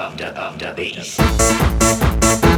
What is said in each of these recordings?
of the of the bass.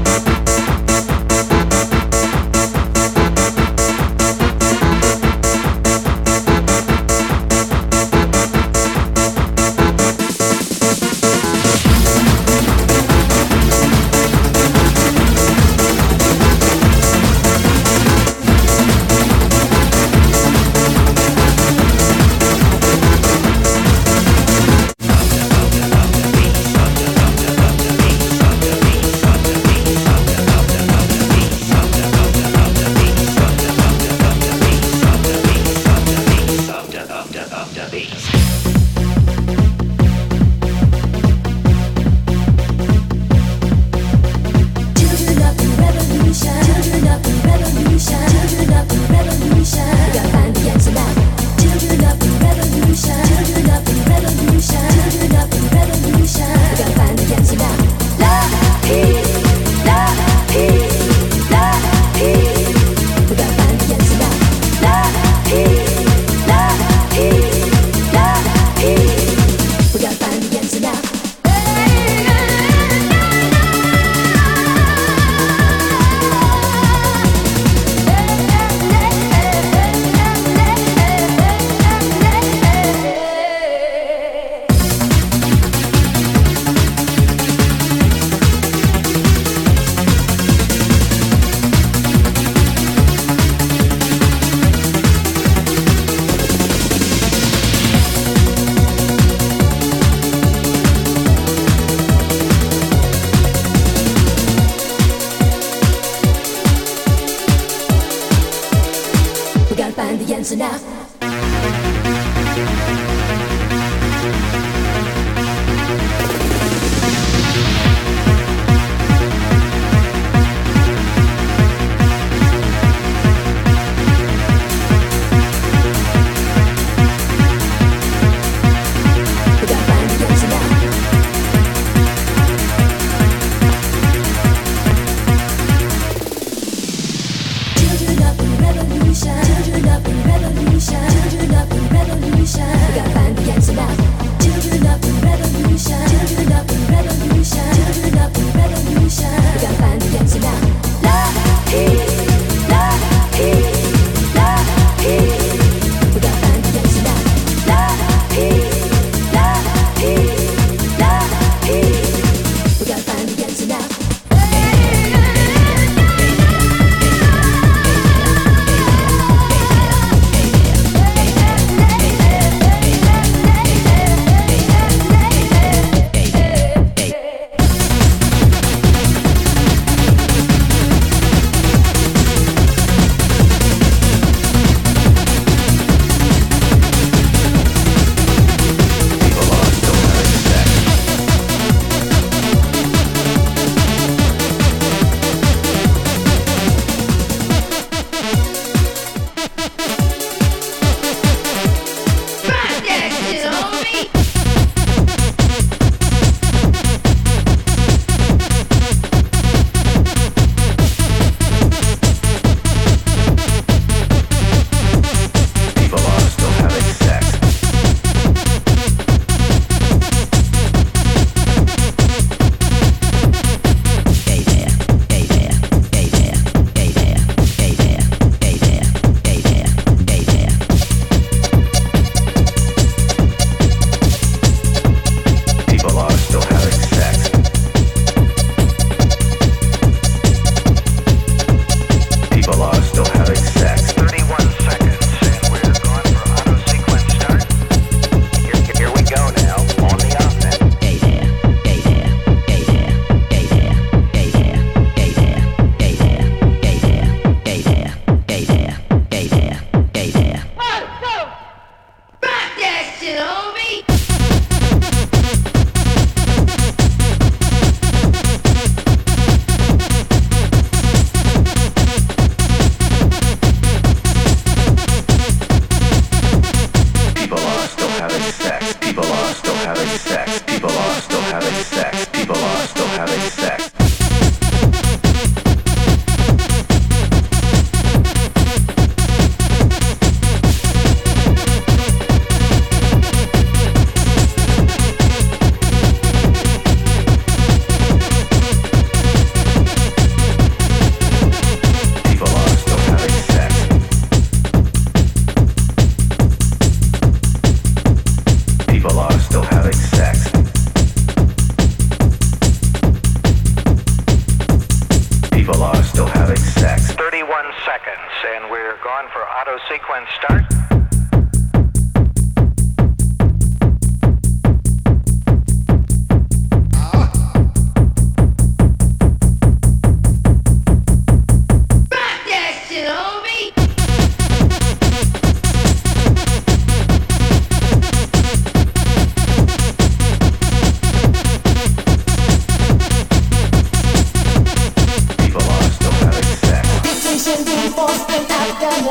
Without their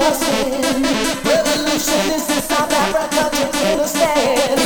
revolution is in South Africa to understand.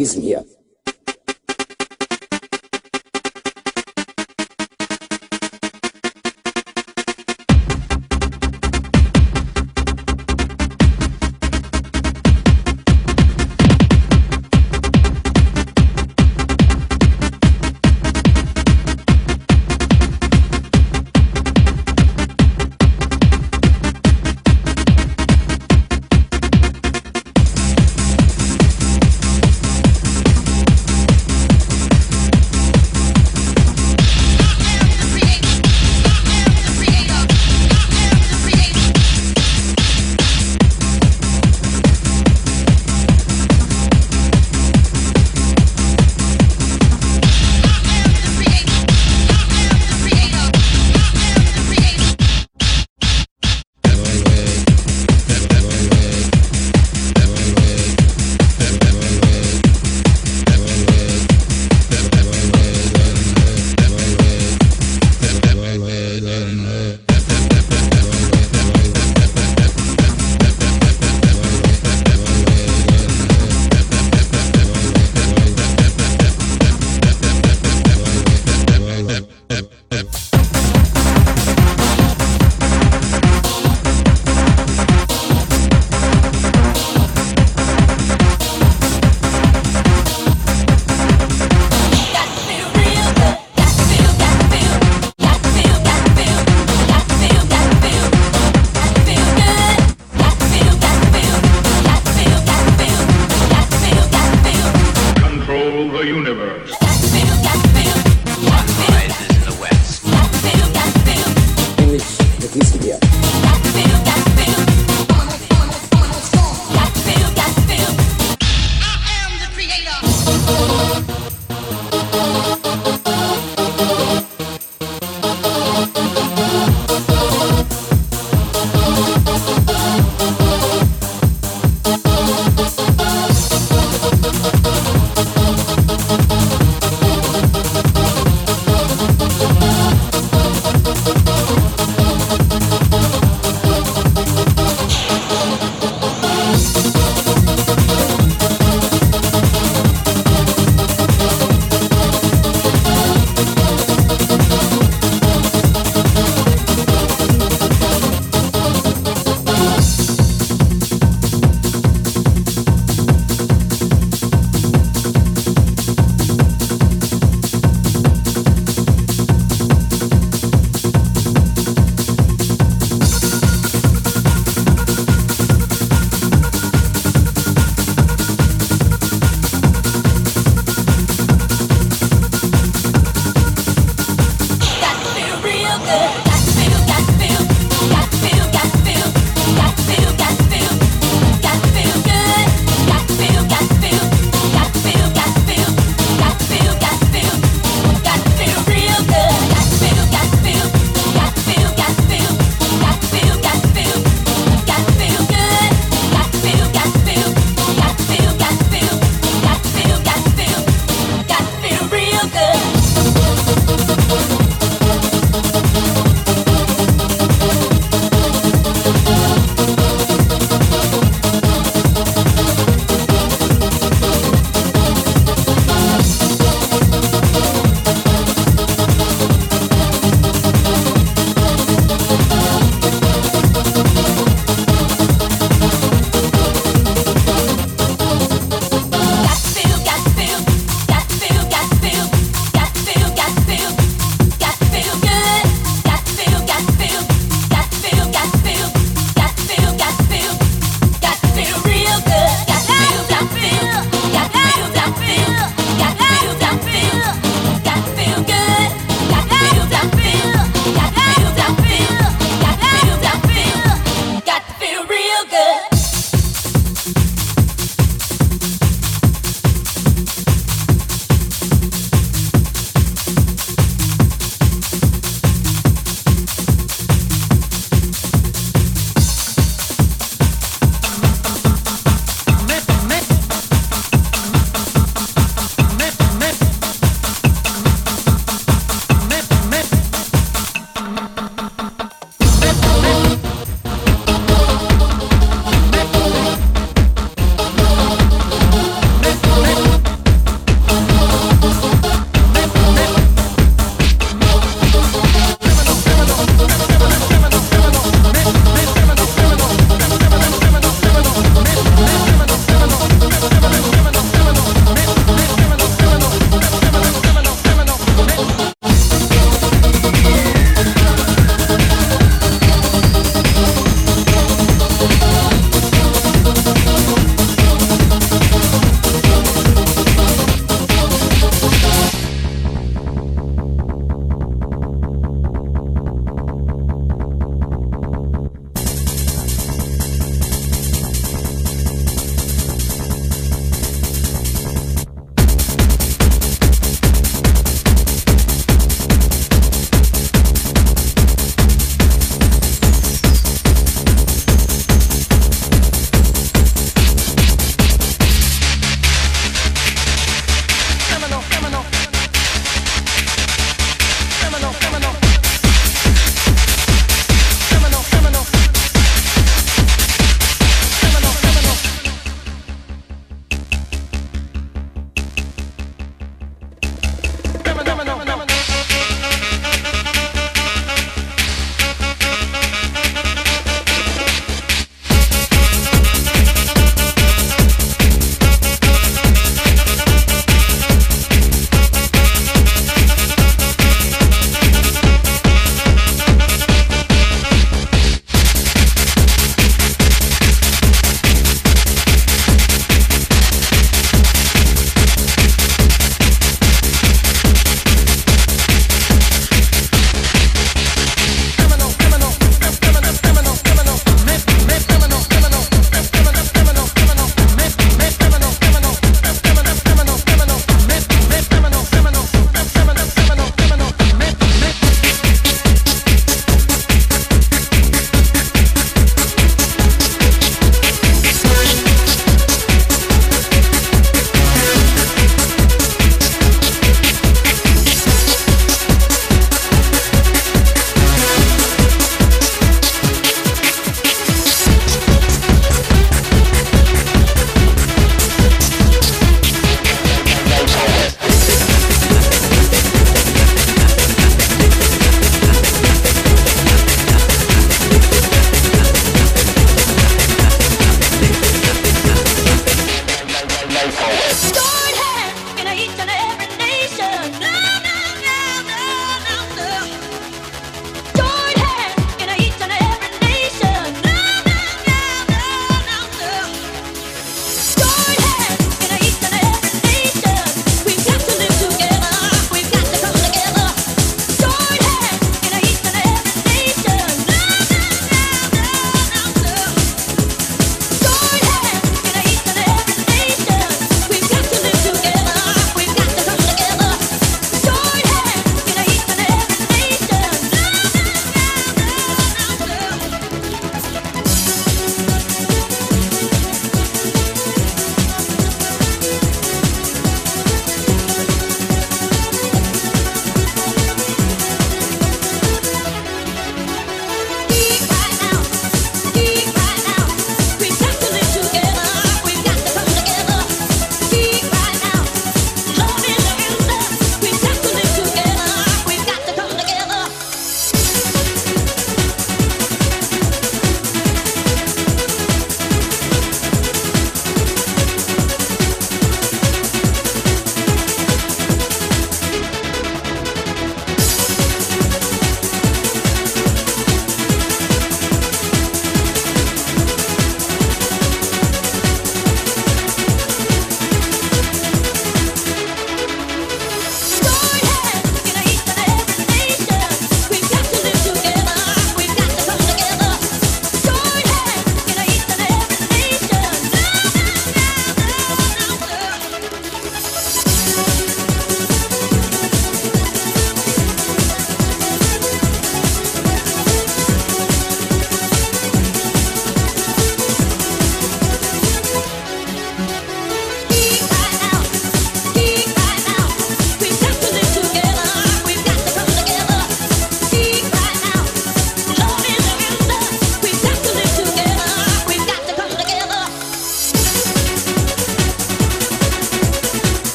Diesem hier.